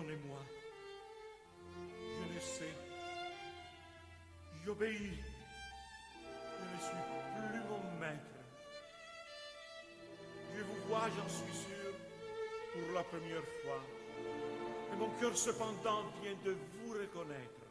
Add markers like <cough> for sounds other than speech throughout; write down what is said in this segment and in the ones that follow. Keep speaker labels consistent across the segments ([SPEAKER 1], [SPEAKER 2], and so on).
[SPEAKER 1] Pardonnez-moi. Je ne sais.
[SPEAKER 2] J'obéis. Je ne suis plus mon maître. Je vous vois, j'en suis sûr, pour la première fois. Et mon cœur cependant vient de vous reconnaître.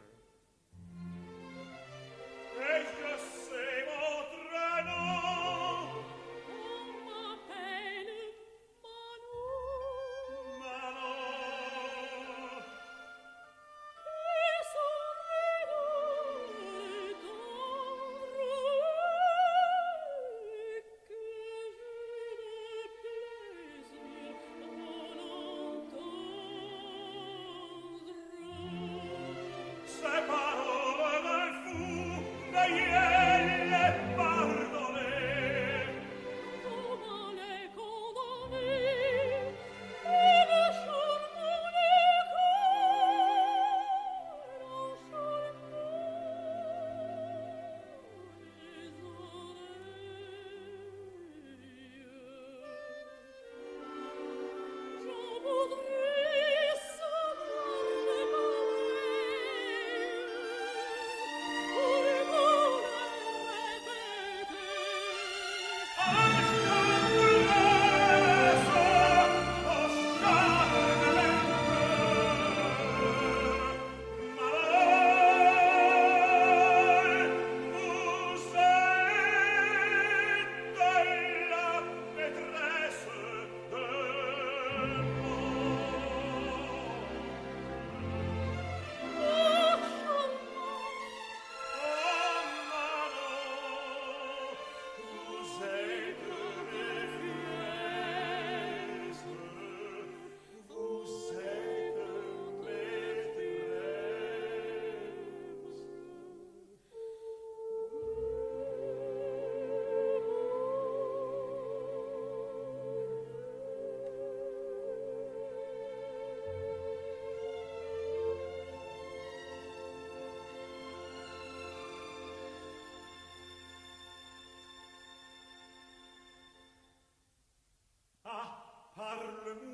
[SPEAKER 3] darle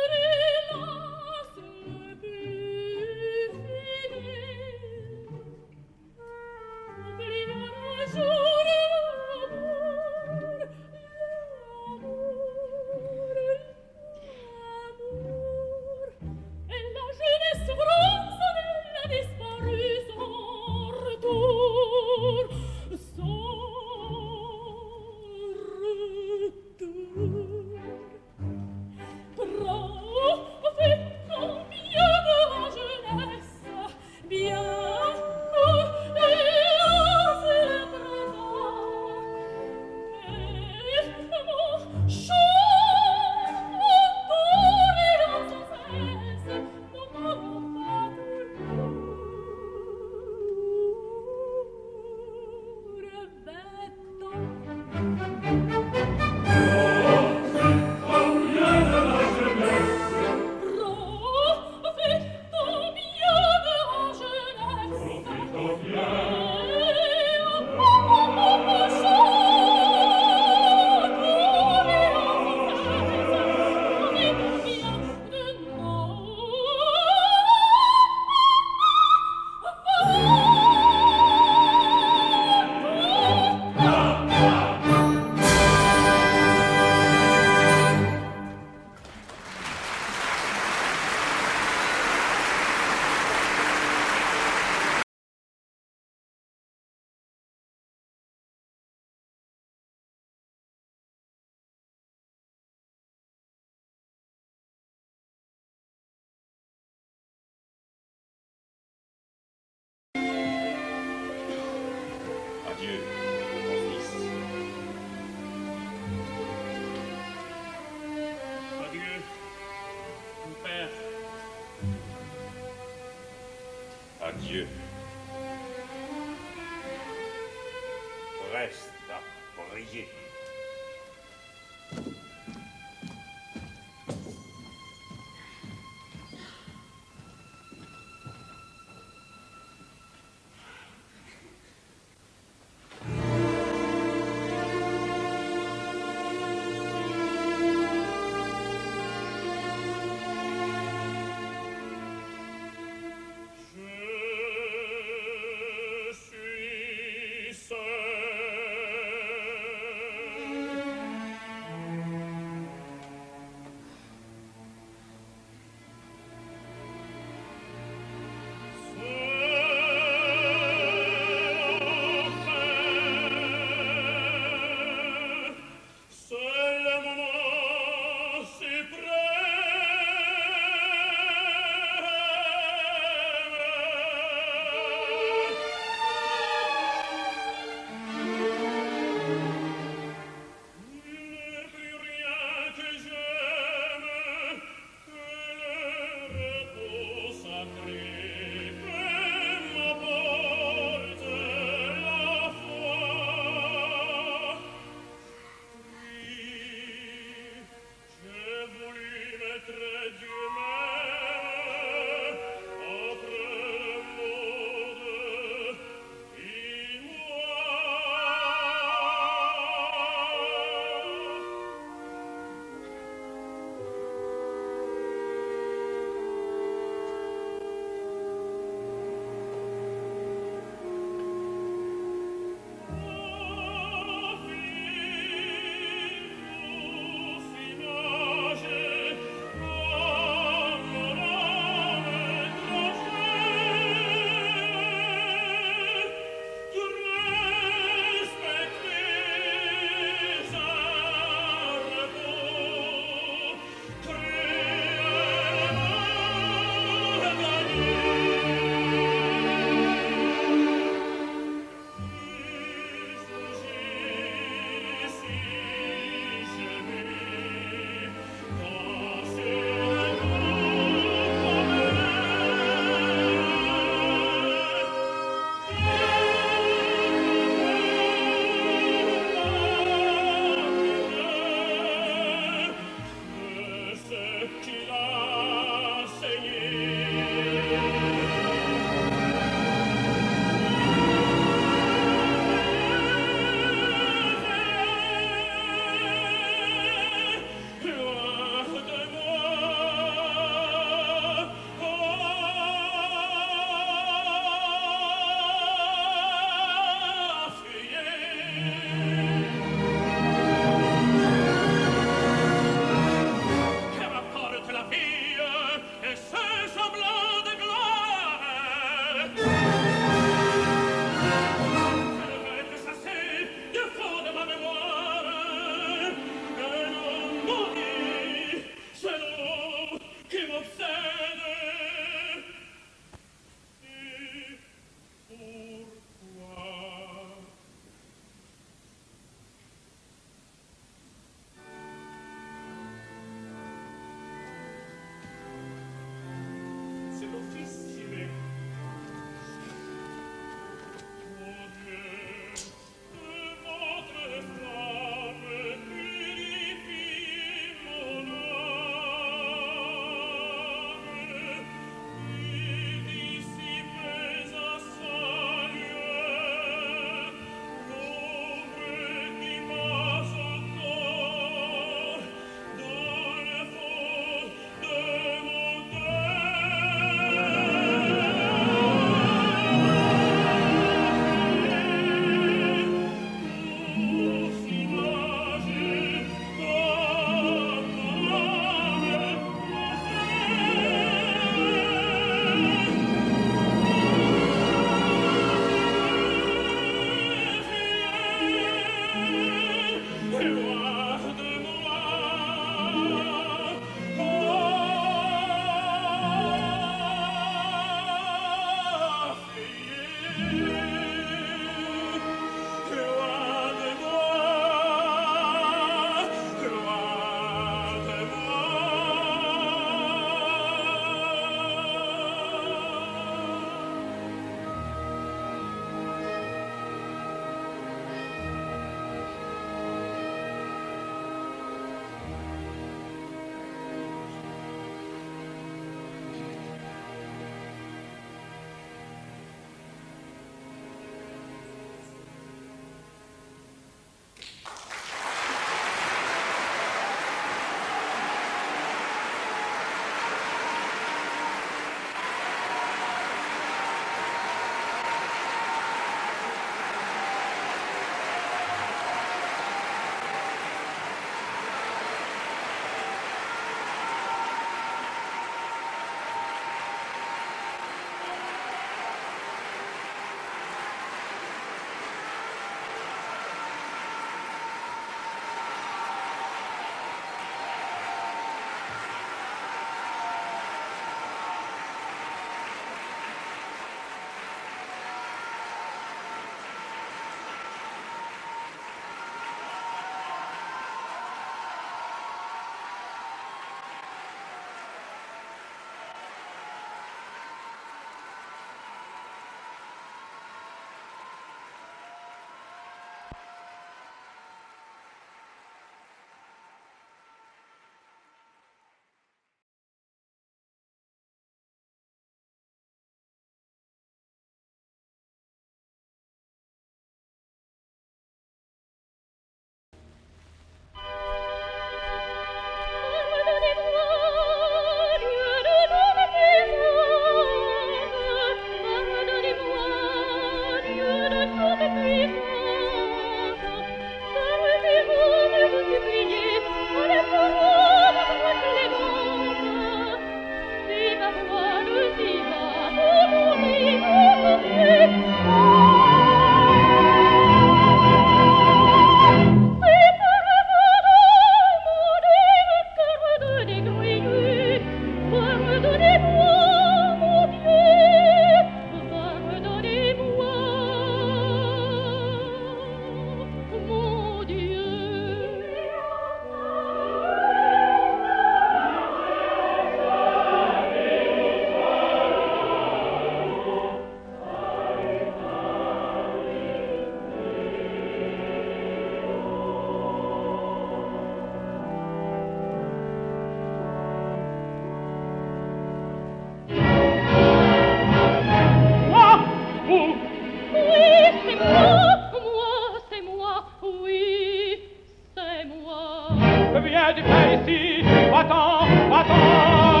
[SPEAKER 3] Viens du pas ici, va-t'en, t'en.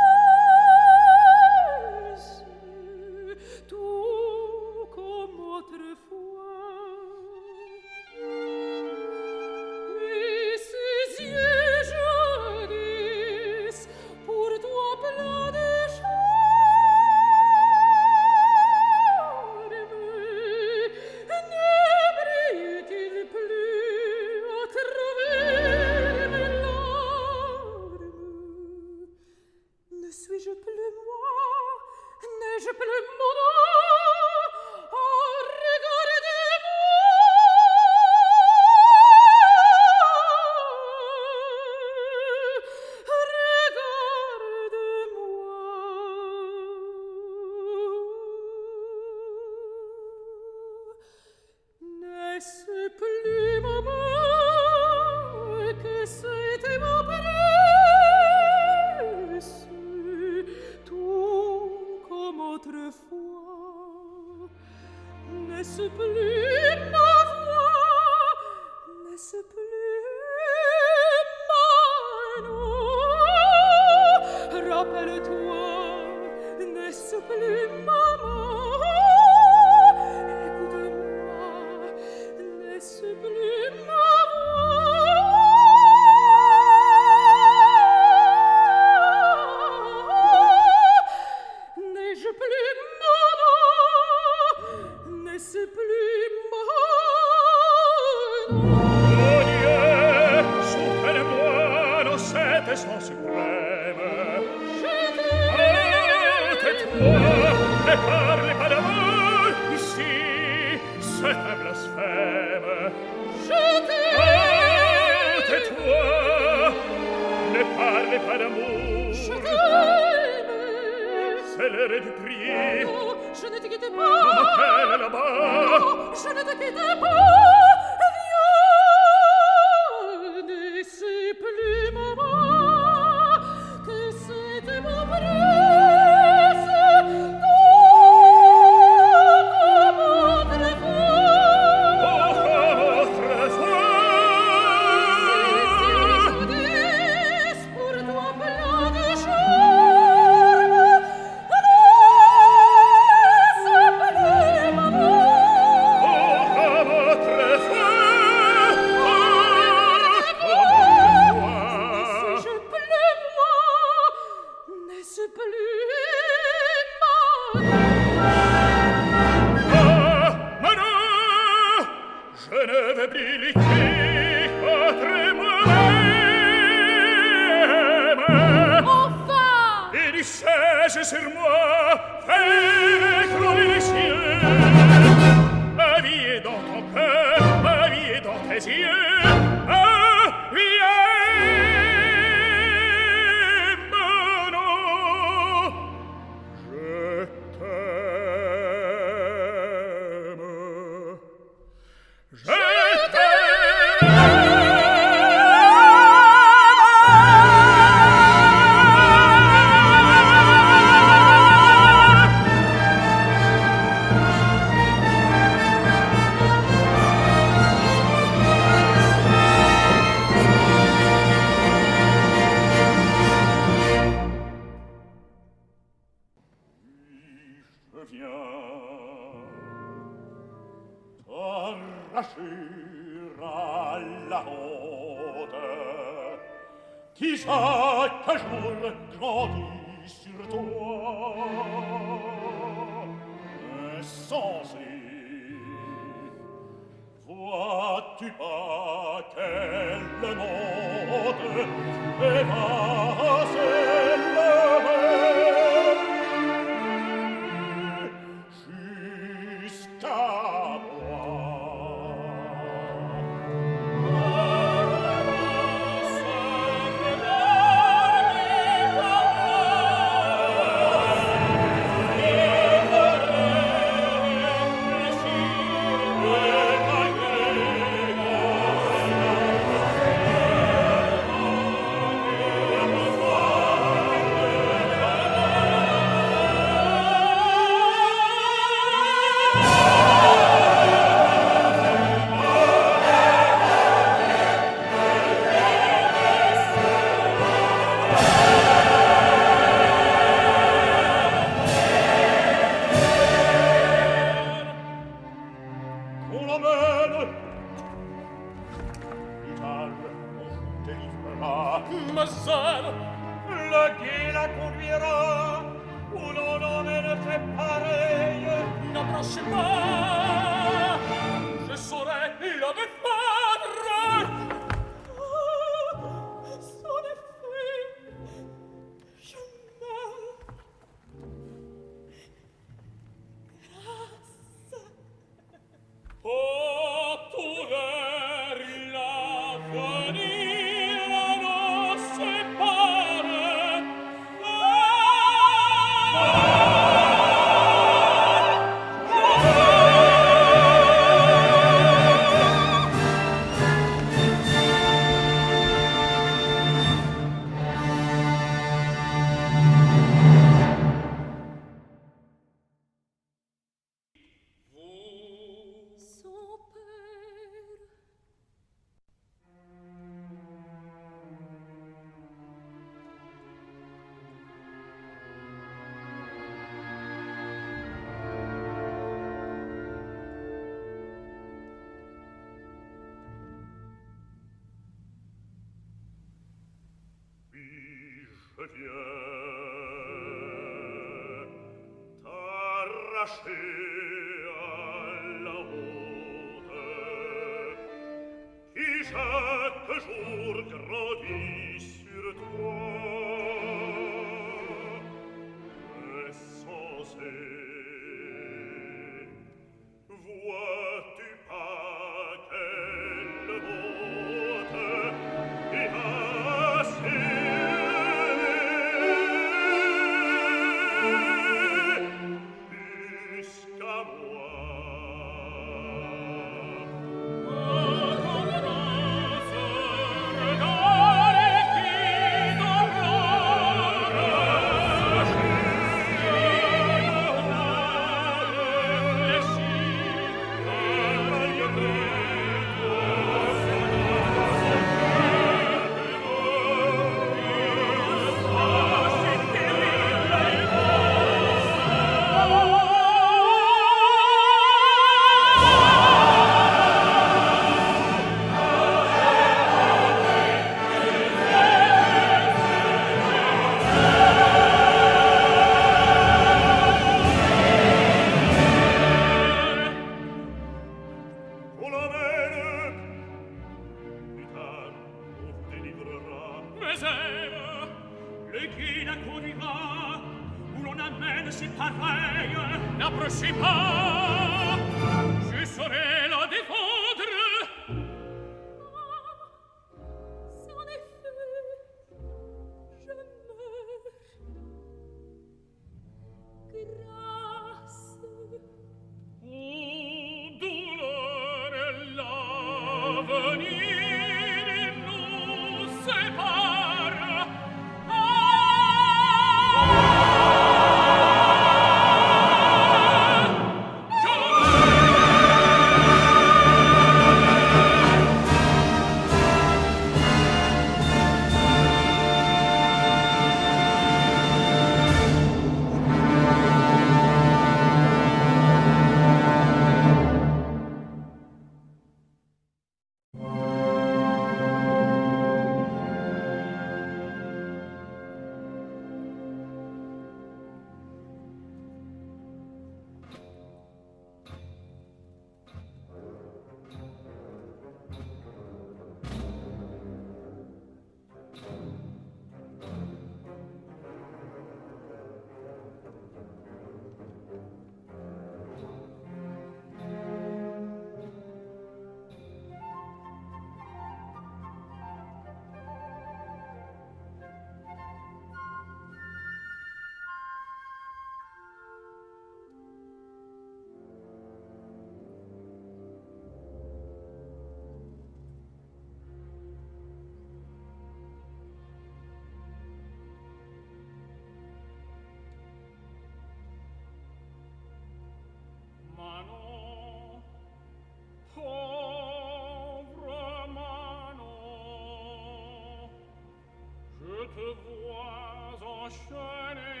[SPEAKER 3] vois enchaîner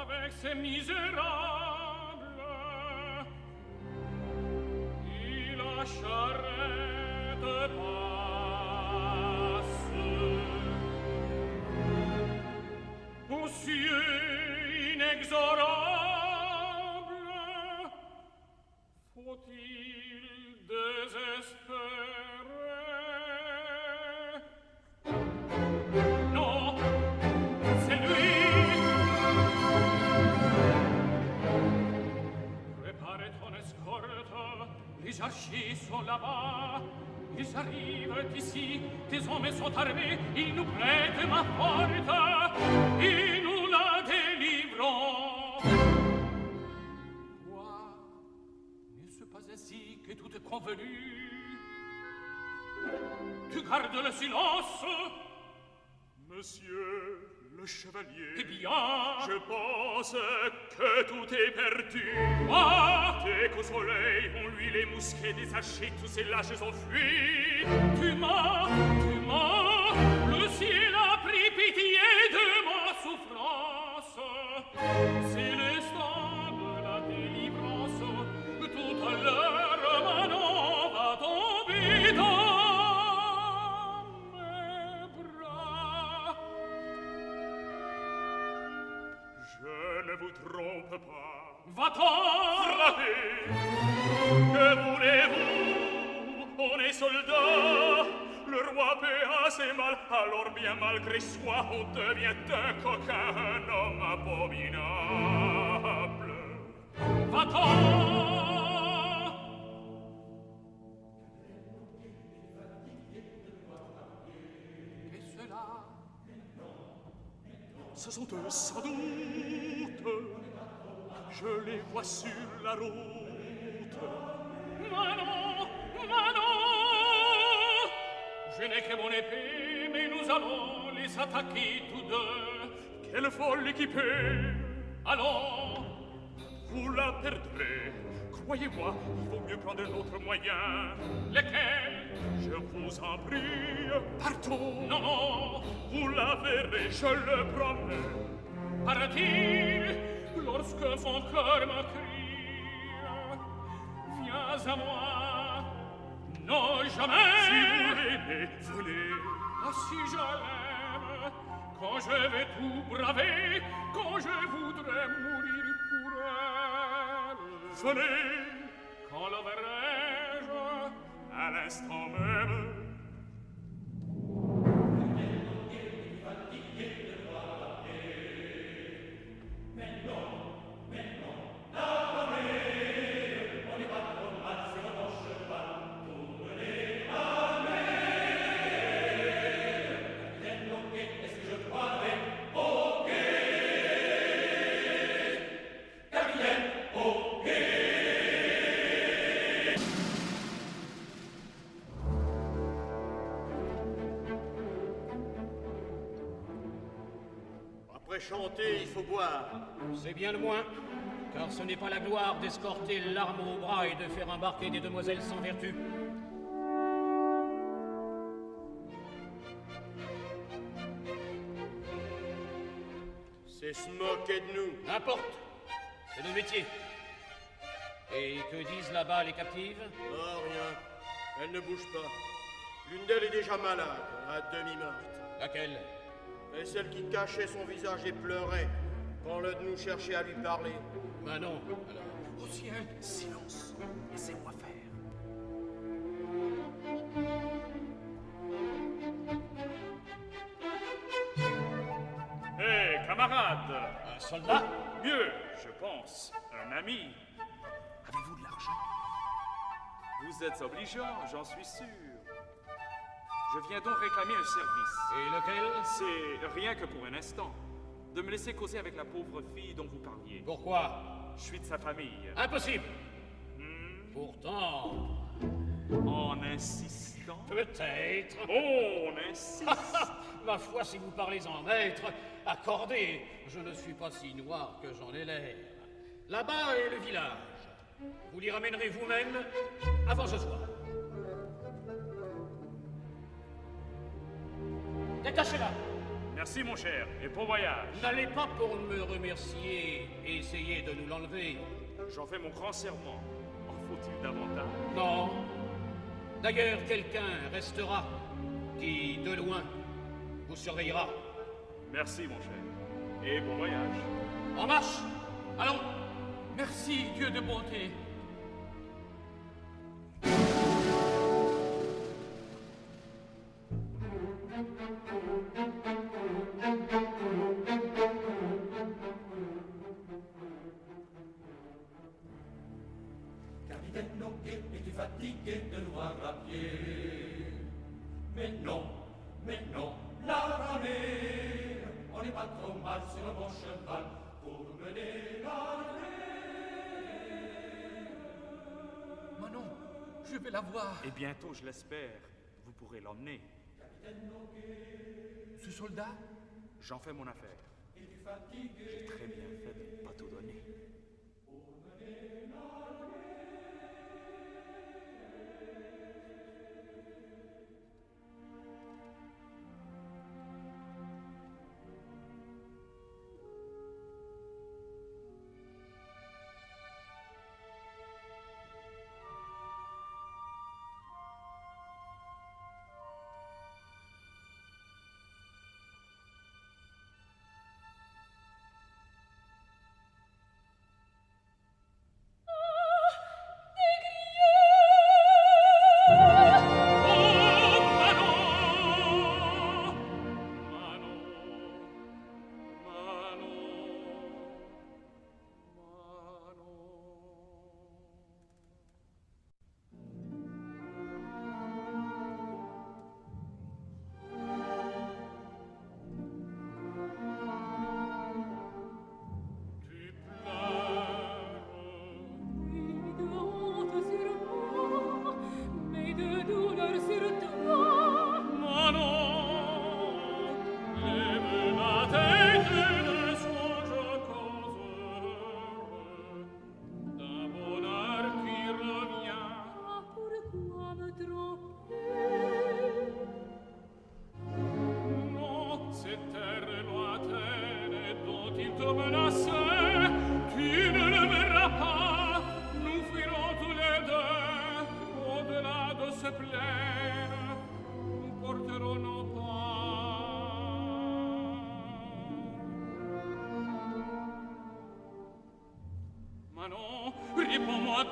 [SPEAKER 3] avec ces misérables qui la charrette pas. là-bas. Ils arrivent ici, tes hommes sont armés, ils nous prêtent ma porte, et nous la délivrons. Quoi N'est-ce pas ainsi que tout est convenu Tu gardes le silence
[SPEAKER 4] Monsieur le chevalier.
[SPEAKER 3] Eh bien
[SPEAKER 4] Je pense que tout est perdu.
[SPEAKER 3] Moi,
[SPEAKER 4] t'es qu'au soleil, on lui les mousquets des hachets, tous ces lâches enfuis.
[SPEAKER 3] Tu m'as, tu
[SPEAKER 4] On devient un coquin Un homme abominable
[SPEAKER 3] va-t'en.
[SPEAKER 4] Ce sont eux sans doute. Je les vois sur la route.
[SPEAKER 3] Manon, Manon Je n'ai que mon épée, mais nous allons les attaquer tous deux.
[SPEAKER 4] Quelle folle équipée
[SPEAKER 3] Allons,
[SPEAKER 4] Vous la perdrez. Croyez-moi, il vaut mieux prendre un autre moyen.
[SPEAKER 3] Lesquels?
[SPEAKER 4] Je vous en prie, partons.
[SPEAKER 3] Non, non,
[SPEAKER 4] Vous la verrez, je le promets.
[SPEAKER 3] Partir lorsque son cœur me crie. Viens à moi, non
[SPEAKER 4] Si
[SPEAKER 3] jamais.
[SPEAKER 4] vous l'aimez, venez
[SPEAKER 3] Ah, si je l'aime, Quand je vais tout braver, quand je voudrais mourir pour elle.
[SPEAKER 4] Venez,
[SPEAKER 3] quand le verrai-je,
[SPEAKER 4] à l'instant même,
[SPEAKER 5] C'est bien le moins, car ce n'est pas la gloire d'escorter l'arme au bras et de faire embarquer des demoiselles sans vertu.
[SPEAKER 6] C'est se moquer de nous.
[SPEAKER 5] N'importe, c'est le métier. Et que disent là-bas les captives?
[SPEAKER 6] Oh, rien. Elle ne bouge pas. L'une d'elles est déjà malade, à demi-morte.
[SPEAKER 5] Laquelle?
[SPEAKER 6] Et celle qui cachait son visage et pleurait quand l'un de nous cherchait à lui parler.
[SPEAKER 5] Manon, alors.
[SPEAKER 7] Au ciel, silence. Laissez-moi faire.
[SPEAKER 3] Hé, camarade
[SPEAKER 5] Un soldat?
[SPEAKER 3] Mieux, je pense, un ami.
[SPEAKER 7] Avez-vous de l'argent?
[SPEAKER 3] Vous êtes obligeant, j'en suis sûr. Je viens donc réclamer un service.
[SPEAKER 5] Et lequel?
[SPEAKER 3] C'est rien que pour un instant. De me laisser causer avec la pauvre fille dont vous parliez.
[SPEAKER 5] Pourquoi?
[SPEAKER 3] Je suis de sa famille.
[SPEAKER 5] Impossible Pourtant,
[SPEAKER 3] En insistant.
[SPEAKER 5] peut-être.
[SPEAKER 3] On insiste. <laughs>
[SPEAKER 5] Ma foi, si vous parlez en maître, accordez, je ne suis pas si noir que j'en ai l'air. Là-bas est le village. Vous l'y ramènerez vous-même avant ce soir. Détachez-la.
[SPEAKER 3] Merci, mon cher, et bon voyage.
[SPEAKER 5] N'allez pas pour me remercier et essayer de nous l'enlever.
[SPEAKER 3] J'en fais mon grand serment. En faut-il davantage?
[SPEAKER 5] Non. D'ailleurs, quelqu'un restera qui, de loin, vous surveillera.
[SPEAKER 3] Merci, mon cher, et bon voyage.
[SPEAKER 5] En marche Allons
[SPEAKER 7] Merci, Dieu de bonté.
[SPEAKER 8] Pour mener la
[SPEAKER 7] Manon, je vais la voir.
[SPEAKER 3] Et bientôt, je l'espère, vous pourrez l'emmener.
[SPEAKER 7] Ce soldat?
[SPEAKER 3] J'en fais mon affaire. J'ai très bien fait
[SPEAKER 2] Manon, réponds-moi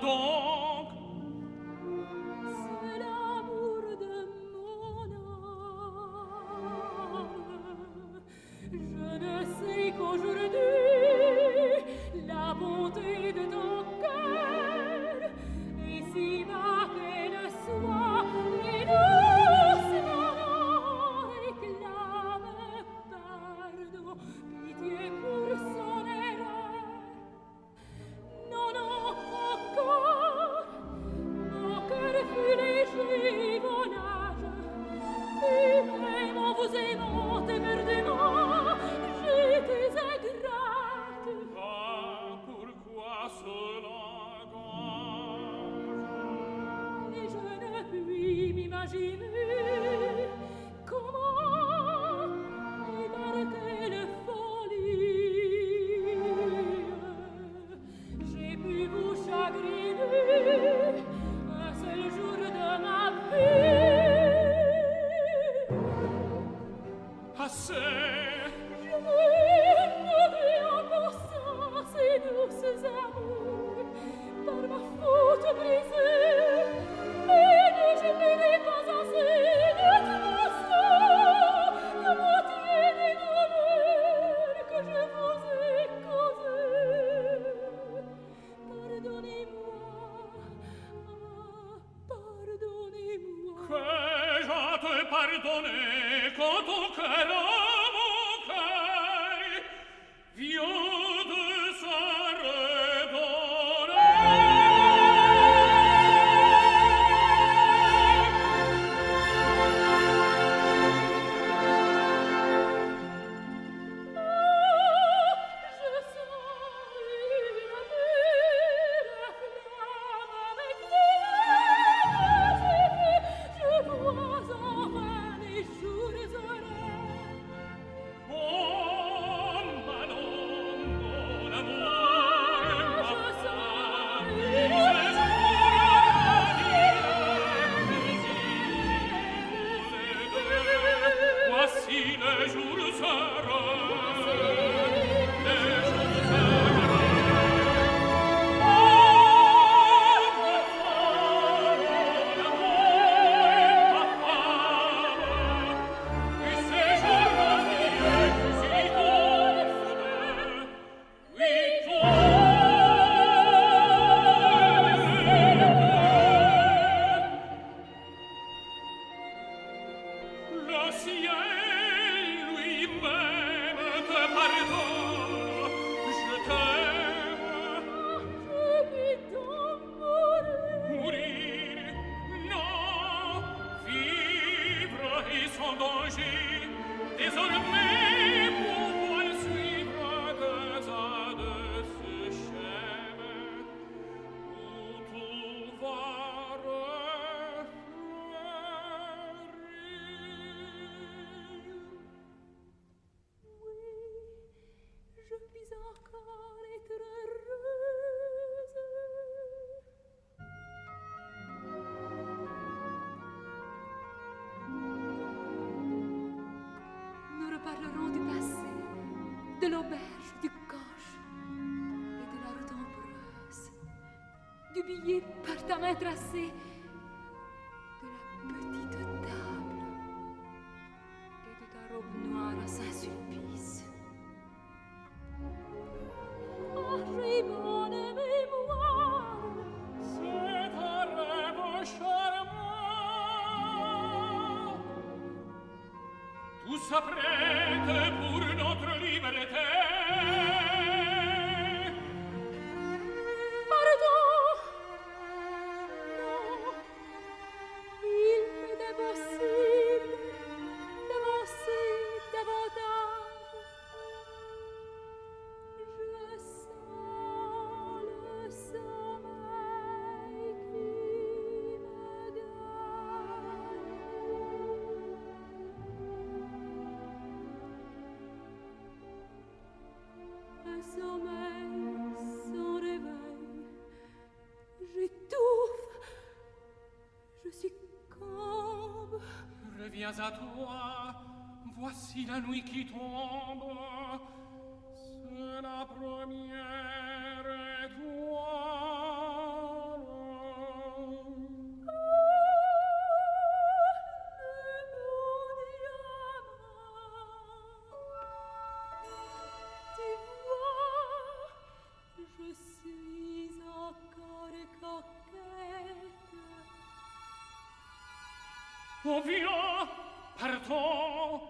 [SPEAKER 2] ciel
[SPEAKER 3] lui traversée de la petite table et de ta robe noire à Saint-Sulpice. Oh, j'ai mon mémoire,
[SPEAKER 2] c'est un rêve charmant. Tout s'apprête Grâce à toi, voici la nuit qui tombe. C'est la première étoile. Oh, viens
[SPEAKER 3] parto